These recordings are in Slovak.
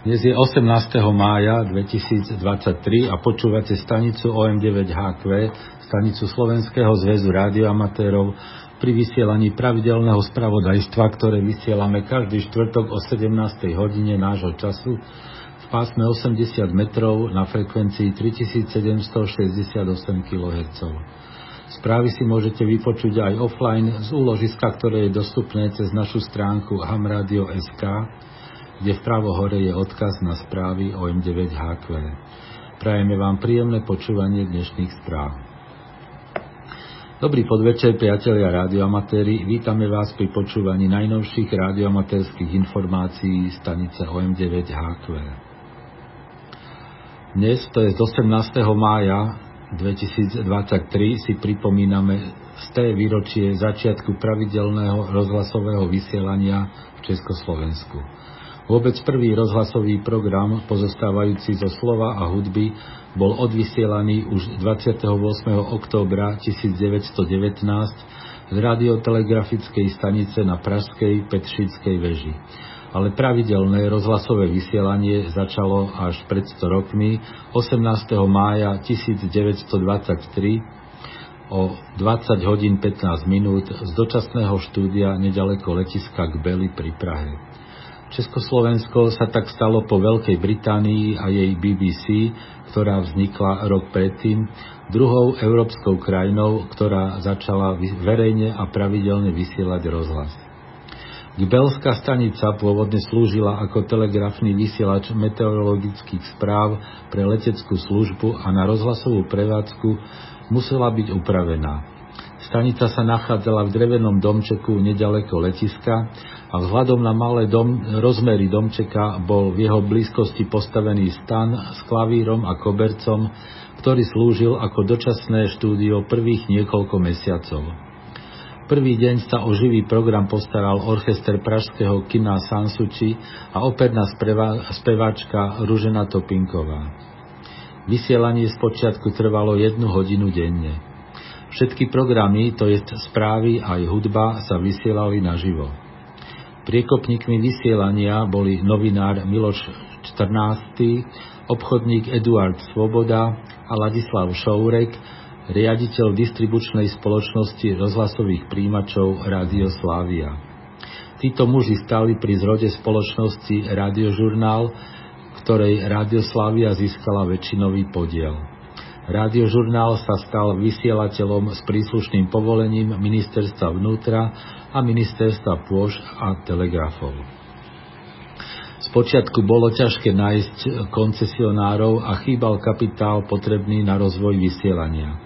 Dnes je 18. mája 2023 a počúvate stanicu OM9HQ, stanicu Slovenského zväzu rádioamatérov pri vysielaní pravidelného spravodajstva, ktoré vysielame každý štvrtok o 17. hodine nášho času v pásme 80 metrov na frekvencii 3768 kHz. Správy si môžete vypočuť aj offline z úložiska, ktoré je dostupné cez našu stránku hamradio.sk kde vpravo hore je odkaz na správy o M9HQ. Prajeme vám príjemné počúvanie dnešných správ. Dobrý podvečer, priatelia radioamatéri. Vítame vás pri počúvaní najnovších radioamatérských informácií stanice OM9HQ. Dnes, to je z 18. mája 2023, si pripomíname z té výročie začiatku pravidelného rozhlasového vysielania v Československu. Vôbec prvý rozhlasový program, pozostávajúci zo slova a hudby, bol odvysielaný už 28. októbra 1919 z radiotelegrafickej stanice na Pražskej Petšickej veži. Ale pravidelné rozhlasové vysielanie začalo až pred 100 rokmi 18. mája 1923 o 20 hodín 15 minút z dočasného štúdia nedaleko letiska Kbely pri Prahe. Československo sa tak stalo po Veľkej Británii a jej BBC, ktorá vznikla rok predtým, druhou európskou krajinou, ktorá začala verejne a pravidelne vysielať rozhlas. Gbelská stanica pôvodne slúžila ako telegrafný vysielač meteorologických správ pre leteckú službu a na rozhlasovú prevádzku musela byť upravená. Stanica sa nachádzala v drevenom domčeku nedaleko letiska a vzhľadom na malé dom, rozmery domčeka bol v jeho blízkosti postavený stan s klavírom a kobercom, ktorý slúžil ako dočasné štúdio prvých niekoľko mesiacov. Prvý deň sa o živý program postaral orchester pražského kina Sansuči a operná speváčka Ružena Topinková. Vysielanie z počiatku trvalo jednu hodinu denne. Všetky programy, to je správy aj hudba, sa vysielali naživo. Priekopníkmi vysielania boli novinár Miloš XIV, obchodník Eduard Svoboda a Ladislav Šourek, riaditeľ distribučnej spoločnosti rozhlasových príjimačov Radio Slávia. Títo muži stali pri zrode spoločnosti Radiožurnál, ktorej Radio Slávia získala väčšinový podiel. Radiožurnál sa stal vysielateľom s príslušným povolením ministerstva vnútra a ministerstva pôž a telegrafov. Spočiatku bolo ťažké nájsť koncesionárov a chýbal kapitál potrebný na rozvoj vysielania.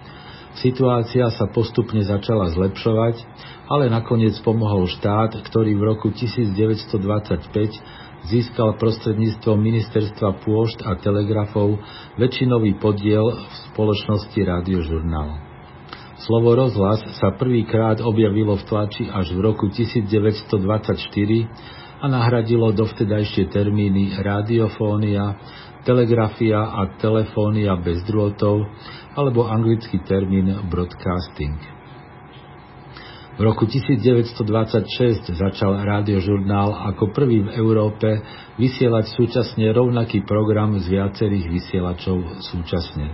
Situácia sa postupne začala zlepšovať, ale nakoniec pomohol štát, ktorý v roku 1925 získal prostredníctvom ministerstva pôšt a telegrafov väčšinový podiel v spoločnosti Radiožurnál. Slovo rozhlas sa prvýkrát objavilo v tlači až v roku 1924 a nahradilo dovtedajšie termíny radiofónia, telegrafia a telefónia bez drôtov alebo anglický termín broadcasting. V roku 1926 začal rádiožurnál ako prvý v Európe vysielať súčasne rovnaký program z viacerých vysielačov súčasne.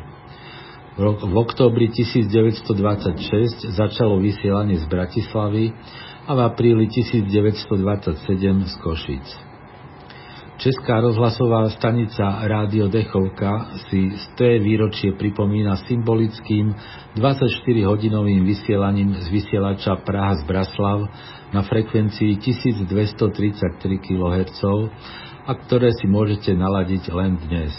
V októbri 1926 začalo vysielanie z Bratislavy a v apríli 1927 z Košic. Česká rozhlasová stanica Rádio Dechovka si z té výročie pripomína symbolickým 24-hodinovým vysielaním z vysielača Praha z Braslav na frekvencii 1233 kHz, a ktoré si môžete naladiť len dnes.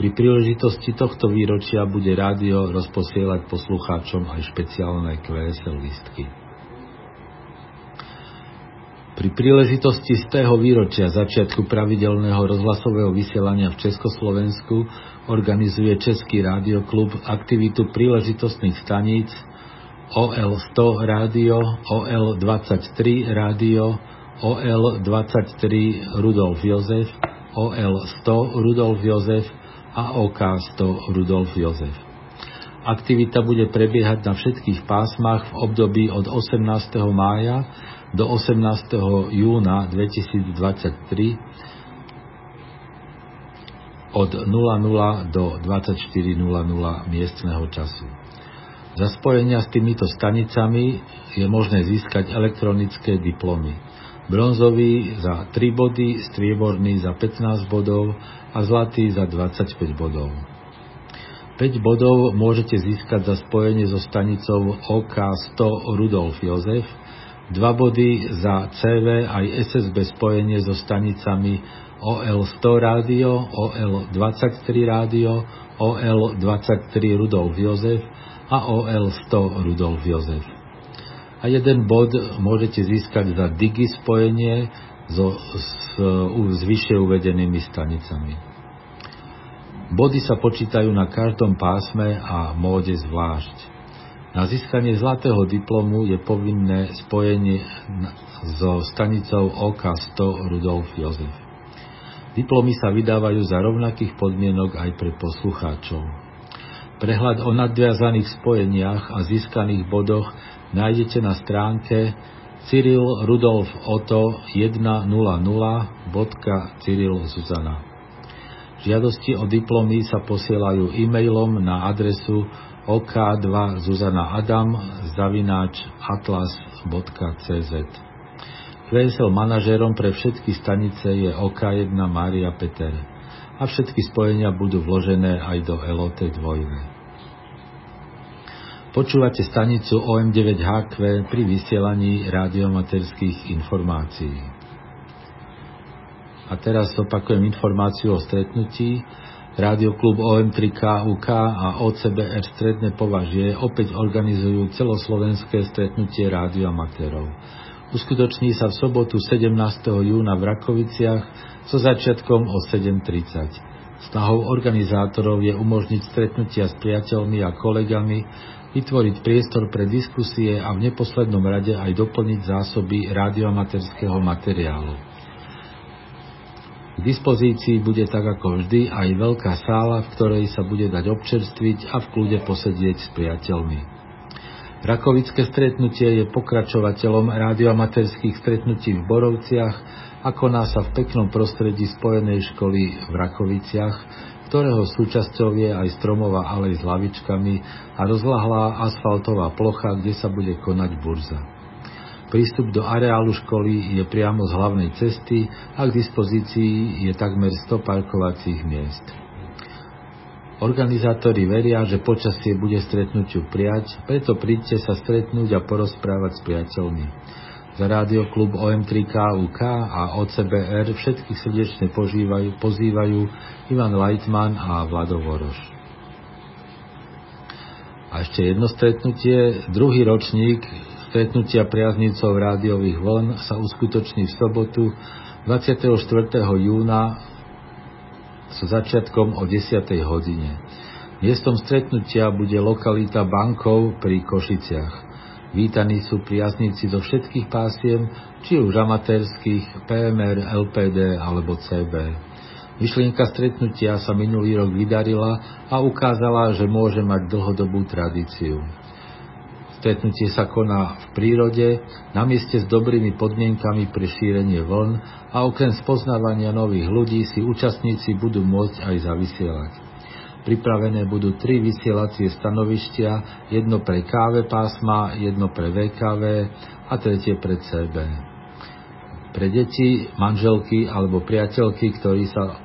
Pri príležitosti tohto výročia bude rádio rozposielať poslucháčom aj špeciálne QSL listky. Pri príležitosti z tého výročia začiatku pravidelného rozhlasového vysielania v Československu organizuje Český rádioklub aktivitu príležitostných staníc OL100 rádio, OL23 rádio, OL23 Rudolf Jozef, OL100 Rudolf Jozef a OK 100 Rudolf Jozef. Aktivita bude prebiehať na všetkých pásmach v období od 18. mája do 18. júna 2023 od 00 do 24.00 miestneho času. Za spojenia s týmito stanicami je možné získať elektronické diplomy. Bronzový za 3 body, strieborný za 15 bodov a zlatý za 25 bodov. 5 bodov môžete získať za spojenie so stanicou OK100 Rudolf Jozef, 2 body za CV aj SSB spojenie so stanicami OL100 rádio, OL23 rádio, OL23 Rudolf Jozef a OL100 Rudolf Jozef. A jeden bod môžete získať za digi spojenie so, s, s vyššie uvedenými stanicami. Body sa počítajú na každom pásme a móde zvlášť. Na získanie zlatého diplomu je povinné spojenie so stanicou OK100 Rudolf Jozef. Diplomy sa vydávajú za rovnakých podmienok aj pre poslucháčov. Prehľad o nadviazaných spojeniach a získaných bodoch nájdete na stránke Cyril Rudolf Oto 100.Cyril Zuzana. Žiadosti o diplomy sa posielajú e-mailom na adresu ok2 Zuzana Adam zavináč atlas.cz QSL manažérom pre všetky stanice je OK1 Mária Peter a všetky spojenia budú vložené aj do LOT 2. Počúvate stanicu OM9HQ pri vysielaní radiomaterských informácií. A teraz opakujem informáciu o stretnutí. Rádioklub OM3KUK a OCBR Stredné považie opäť organizujú celoslovenské stretnutie rádioamatérov. Uskutoční sa v sobotu 17. júna v Rakoviciach so začiatkom o 7.30. Snahou organizátorov je umožniť stretnutia s priateľmi a kolegami, vytvoriť priestor pre diskusie a v neposlednom rade aj doplniť zásoby radioamaterského materiálu. K dispozícii bude tak ako vždy aj veľká sála, v ktorej sa bude dať občerstviť a v kľude posedieť s priateľmi. Rakovické stretnutie je pokračovateľom radioamaterských stretnutí v Borovciach a koná sa v peknom prostredí spojenej školy v Rakoviciach, ktorého súčasťou je aj stromová alej s lavičkami a rozlahlá asfaltová plocha, kde sa bude konať burza. Prístup do areálu školy je priamo z hlavnej cesty a k dispozícii je takmer 100 parkovacích miest. Organizátori veria, že počasie bude stretnutiu prijať, preto príďte sa stretnúť a porozprávať s priateľmi. Za klub OM3KUK a OCBR všetkých srdečne požívajú, pozývajú Ivan Leitman a Vlado Voroš. A ešte jedno stretnutie, druhý ročník stretnutia priaznicov rádiových vln sa uskutoční v sobotu 24. júna so začiatkom o 10. hodine. Miestom stretnutia bude lokalita Bankov pri Košiciach. Vítaní sú priazníci zo všetkých pásiem, či už amatérských, PMR, LPD alebo CB. Myšlienka stretnutia sa minulý rok vydarila a ukázala, že môže mať dlhodobú tradíciu. Stretnutie sa koná v prírode, na mieste s dobrými podmienkami pre šírenie vln a okrem spoznávania nových ľudí si účastníci budú môcť aj zavysielať. Pripravené budú tri vysielacie stanovištia, jedno pre KV pásma, jedno pre VKV a tretie pre CB. Pre deti, manželky alebo priateľky, ktorí sa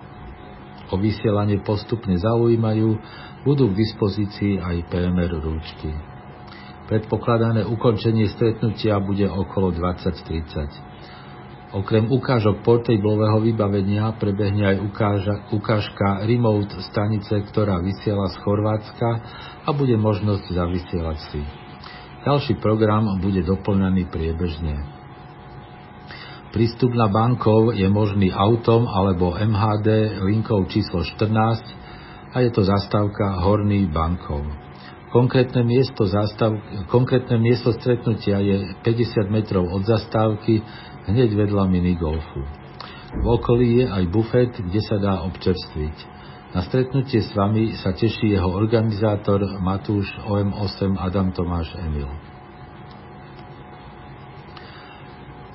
o vysielanie postupne zaujímajú, budú k dispozícii aj PMR rúčky. Predpokladané ukončenie stretnutia bude okolo 20.30. Okrem ukážok portablového vybavenia prebehne aj ukáža, ukážka remote stanice, ktorá vysiela z Chorvátska a bude možnosť zavysielať si. Ďalší program bude doplňaný priebežne. Prístup na bankov je možný autom alebo MHD linkou číslo 14 a je to zastávka Horný bankov. Konkrétne miesto, zastav, konkrétne miesto stretnutia je 50 metrov od zastávky hneď vedľa minigolfu. V okolí je aj bufet, kde sa dá občerstviť. Na stretnutie s vami sa teší jeho organizátor Matúš OM8 Adam Tomáš Emil.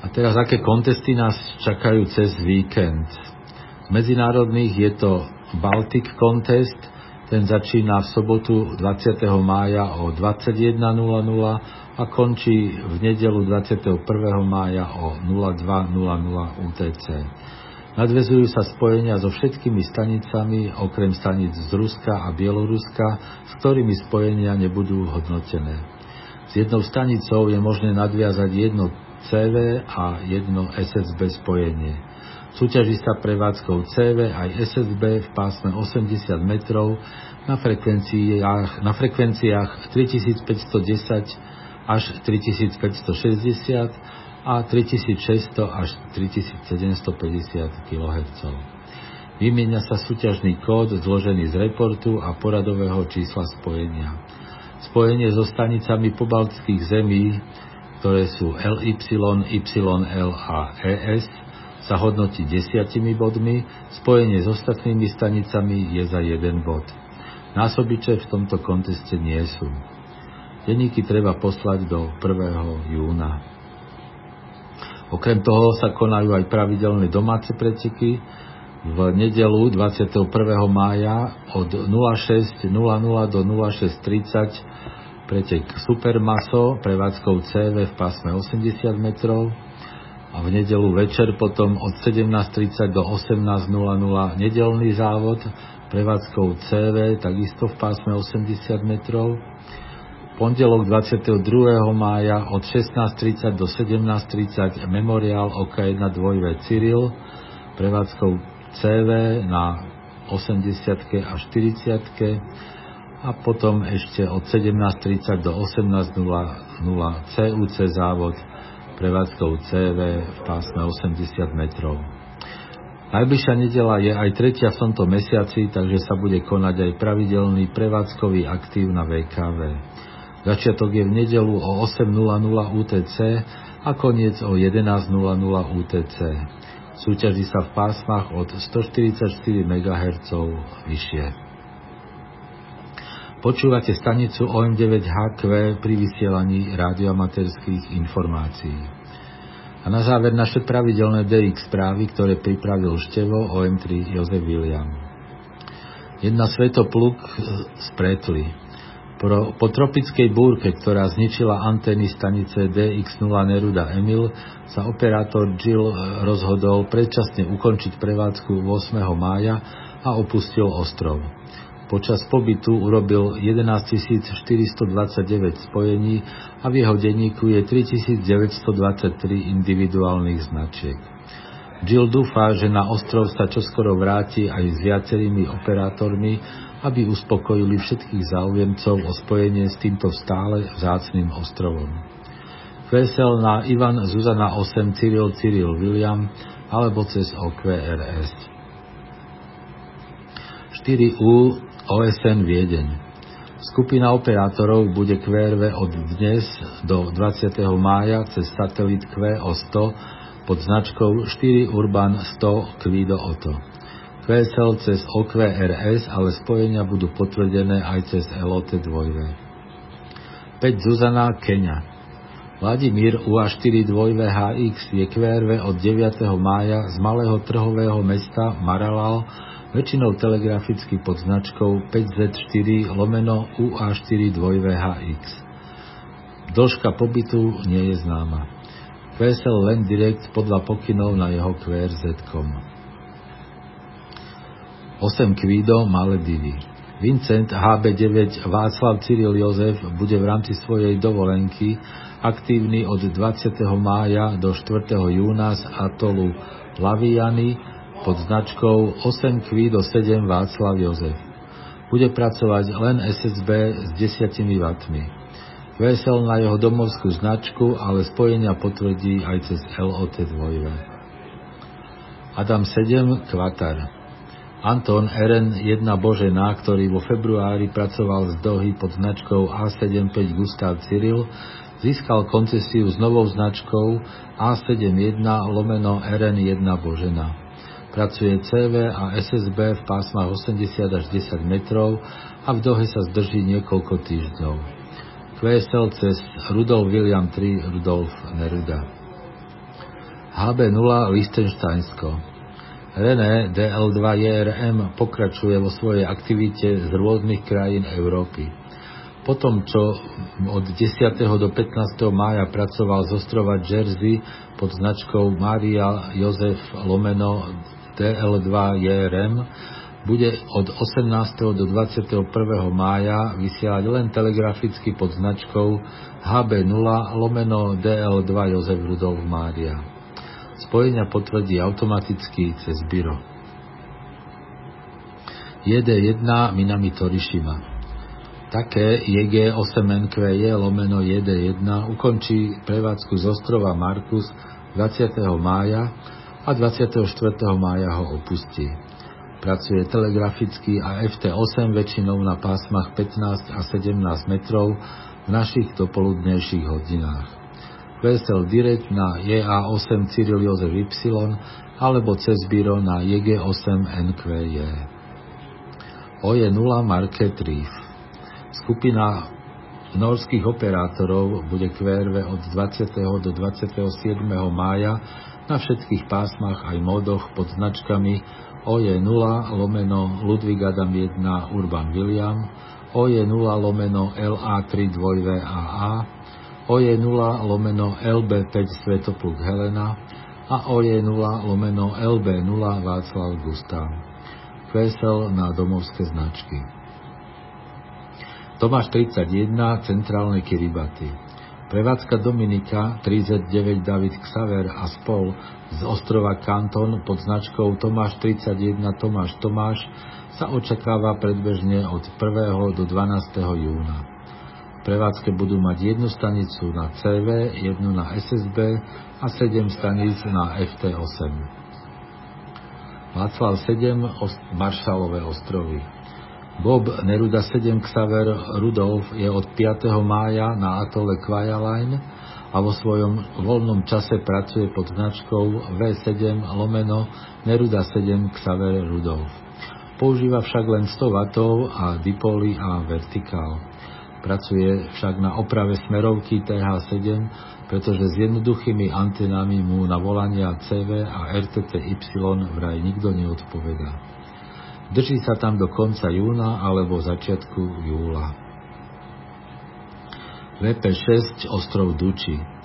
A teraz aké kontesty nás čakajú cez víkend? Z medzinárodných je to Baltic Contest, ten začína v sobotu 20. mája o 21.00 a končí v nedelu 21. mája o 02.00 UTC. Nadvezujú sa spojenia so všetkými stanicami, okrem stanic z Ruska a Bieloruska, s ktorými spojenia nebudú hodnotené. S jednou stanicou je možné nadviazať jedno CV a jedno SSB spojenie. Súťaží sa prevádzkou CV aj SSB v pásme 80 metrov na frekvenciách, na frekvenciách 3510 až 3560 a 3600 až 3750 kHz. Vymieňa sa súťažný kód zložený z reportu a poradového čísla spojenia. Spojenie so stanicami pobaltských zemí, ktoré sú LY, YL a ES, sa hodnotí desiatimi bodmi, spojenie s ostatnými stanicami je za jeden bod. Násobiče v tomto konteste nie sú. Denníky treba poslať do 1. júna. Okrem toho sa konajú aj pravidelné domáce preteky. V nedelu 21. mája od 06.00 do 06.30 pretek Supermaso prevádzkou CV v pásme 80 metrov, a v nedelu večer potom od 17.30 do 18.00 nedelný závod prevádzkou CV, takisto v pásme 80 metrov. Pondelok 22. mája od 16.30 do 17.30 memoriál OK1 2V Cyril prevádzkou CV na 80 a 40 a potom ešte od 17.30 do 18.00 CUC závod prevádzkou CV v pásme 80 metrov. Najbližšia nedela je aj tretia v tomto mesiaci, takže sa bude konať aj pravidelný prevádzkový aktív na VKV. Začiatok je v nedelu o 8.00 UTC a koniec o 11.00 UTC. Súťaží sa v pásmach od 144 MHz vyššie. Počúvate stanicu OM9HQ pri vysielaní radioamaterských informácií. A na záver naše pravidelné DX správy, ktoré pripravil števo OM3 Jozef William. Jedna svetopluk spretli. Po, po tropickej búrke, ktorá zničila antény stanice DX0 Neruda Emil, sa operátor Jill rozhodol predčasne ukončiť prevádzku 8. mája a opustil ostrov. Počas pobytu urobil 11 429 spojení a v jeho denníku je 3923 individuálnych značiek. Jill dúfa, že na ostrov sa čoskoro vráti aj s viacerými operátormi, aby uspokojili všetkých záujemcov o spojenie s týmto stále vzácným ostrovom. Kvesel na Ivan Zuzana 8 Cyril Cyril William alebo cez OQRS. 4U OSN Viedeň. Skupina operátorov bude QRV od dnes do 20. mája cez satelit QO100 pod značkou 4 Urban 100 Kvido Oto. QSL cez OQRS, ale spojenia budú potvrdené aj cez LOT 2 5 Zuzana Kenia. Vladimír UA4 2VHX je QRV od 9. mája z malého trhového mesta Maralal väčšinou telegraficky pod značkou 5Z4 lomeno UA4 2VHX. Dĺžka pobytu nie je známa. QSL len direkt podľa pokynov na jeho QRZ.com. 8 Kvido Maledivy Vincent HB9 Václav Cyril Jozef bude v rámci svojej dovolenky aktívny od 20. mája do 4. júna z atolu Laviany pod značkou 8 Kvido 7 Václav Jozef. Bude pracovať len SSB s 10 W. Vesel na jeho domovskú značku, ale spojenia potvrdí aj cez LOT 2. Adam 7 Kvatar Anton RN 1 Božena, ktorý vo februári pracoval z Dohy pod značkou A75 Gustav Cyril, získal koncesiu s novou značkou A71 lomeno RN 1 Božena. Pracuje CV a SSB v pásmach 80 až 10 metrov a v dohe sa zdrží niekoľko týždňov. QSL cez Rudolf William III Rudolf Neruda. HB0 Liechtensteinsko. René DL2JRM pokračuje vo svojej aktivite z rôznych krajín Európy. Potom, čo od 10. do 15. mája pracoval z ostrova Jersey pod značkou Maria Jozef Lomeno DL2JRM, bude od 18. do 21. mája vysielať len telegraficky pod značkou HB0 lomeno DL2 Jozef Rudolf Mária. Spojenia potvrdí automaticky cez byro. JD1 Minami Torishima Také JG8NQJ lomeno JD1 ukončí prevádzku z ostrova Markus 20. mája a 24. mája ho opustí. Pracuje telegraficky a FT8 väčšinou na pásmach 15 a 17 metrov v našich dopoludnejších hodinách. VSL Direct na JA8 Cyril Jozef Y alebo cez Biro na JG8 NQJ. OJ0 Market Reef Skupina norských operátorov bude QRV od 20. do 27. mája na všetkých pásmach aj modoch pod značkami OJ0 lomeno Ludwig Adam 1 Urban William, OJ0 lomeno LA3 2VAA, OJ0 lomeno LB5 Svetopluk Helena a OJ0 lomeno LB0 Václav Gustav. Kvesel na domovské značky. Tomáš 31, centrálne Kiribati. Prevádzka Dominika 39 David Xaver a spol z ostrova Kanton pod značkou Tomáš 31 Tomáš Tomáš sa očakáva predbežne od 1. do 12. júna. Prevádzke budú mať jednu stanicu na CV, jednu na SSB a 7 staníc na FT8. Václav 7, Maršalové ostrovy. Bob Neruda 7 Xaver Rudolf je od 5. mája na atole Quajaline a vo svojom voľnom čase pracuje pod značkou V7 lomeno Neruda 7 Xaver Rudolf. Používa však len 100 W a dipoly a vertikál. Pracuje však na oprave smerovky TH7, pretože s jednoduchými antenami mu na volania CV a RTTY vraj nikto neodpovedá. Drží sa tam do konca júna alebo začiatku júla. VP6 ostrov Duči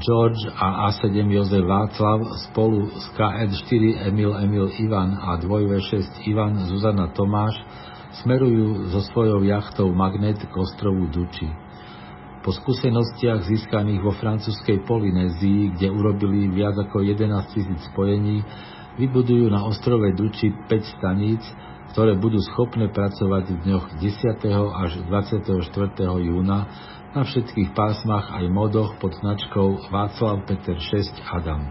George a A7 Jozef Václav spolu s KN4 Emil Emil Ivan a 2V6 Ivan Zuzana Tomáš smerujú so svojou jachtou Magnet k ostrovu Duči. Po skúsenostiach získaných vo francúzskej Polynézii, kde urobili viac ako 11 000 spojení, vybudujú na ostrove Duči 5 staníc, ktoré budú schopné pracovať v dňoch 10. až 24. júna na všetkých pásmach aj modoch pod značkou Václav Peter 6 Adam.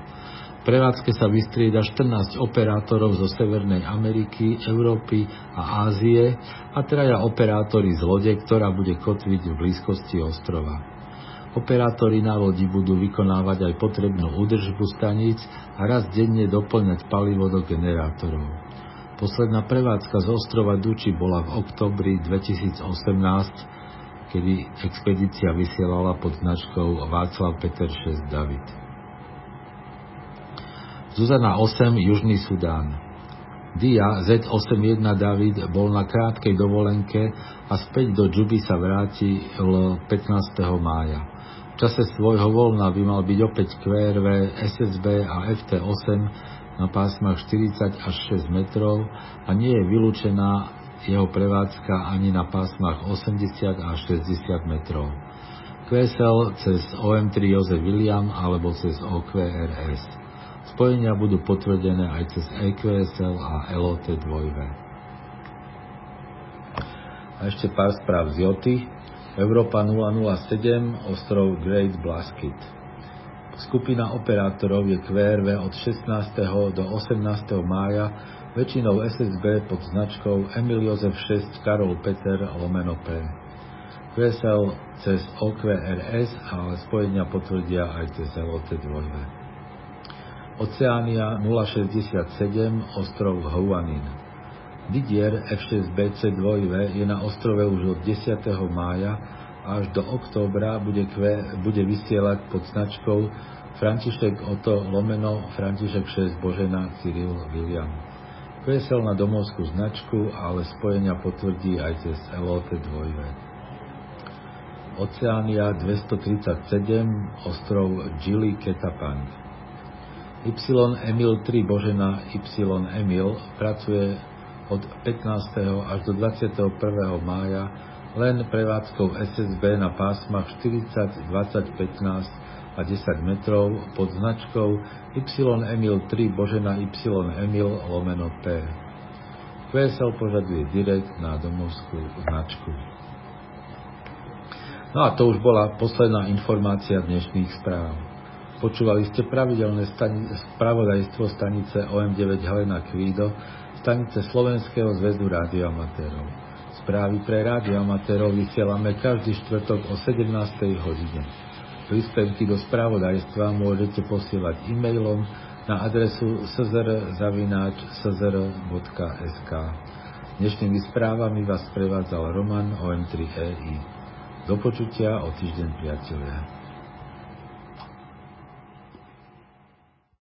V prevádzke sa vystrieda 14 operátorov zo Severnej Ameriky, Európy a Ázie a traja operátori z lode, ktorá bude kotviť v blízkosti ostrova. Operátori na lodi budú vykonávať aj potrebnú údržbu staníc a raz denne doplňať palivo do generátorov. Posledná prevádzka z ostrova Duči bola v oktobri 2018, kedy expedícia vysielala pod značkou Václav Peter 6 David. Zuzana 8 Južný Sudán Dia Z81 David bol na krátkej dovolenke a späť do Džuby sa vráti 15. mája čase svojho voľna by mal byť opäť QRV, SSB a FT8 na pásmach 40 až 6 metrov a nie je vylúčená jeho prevádzka ani na pásmach 80 až 60 metrov. QSL cez OM3 Jozef William alebo cez OQRS. Spojenia budú potvrdené aj cez EQSL a LOT 2 A ešte pár správ z Joty. Európa 007, ostrov Great Blasket. Skupina operátorov je QRV od 16. do 18. mája, väčšinou SSB pod značkou Emil Jozef 6 Karol Peter lomeno P. QSL cez OQRS, ale spojenia potvrdia aj cez LOT 2. Oceánia 067, ostrov Huanin. Didier F6BC2 je na ostrove už od 10. mája a až do októbra bude, kve, bude vysielať pod značkou František Oto Lomeno, František 6 Božena, Cyril William. Kvesel na domovskú značku, ale spojenia potvrdí aj cez LOT 2 Oceánia 237, ostrov Gili Ketapang. Y Emil 3 Božena Y Emil pracuje od 15. až do 21. mája len prevádzkou SSB na pásmach 40, 20, 15 a 10 metrov pod značkou Y Emil 3 Božena Y Emil lomeno P. QSL požaduje direkt na domovskú značku. No a to už bola posledná informácia dnešných správ. Počúvali ste pravidelné stani- spravodajstvo stanice OM9 Helena Kvído, stanice Slovenského zväzu rádioamatérov. Správy pre rádio amatérov vysielame každý štvrtok o 17. hodine. Príspevky do správodajstva môžete posielať e-mailom na adresu szr.sk. Dnešnými správami vás prevádzal Roman OM3EI. Do počutia o týždeň, priatelia.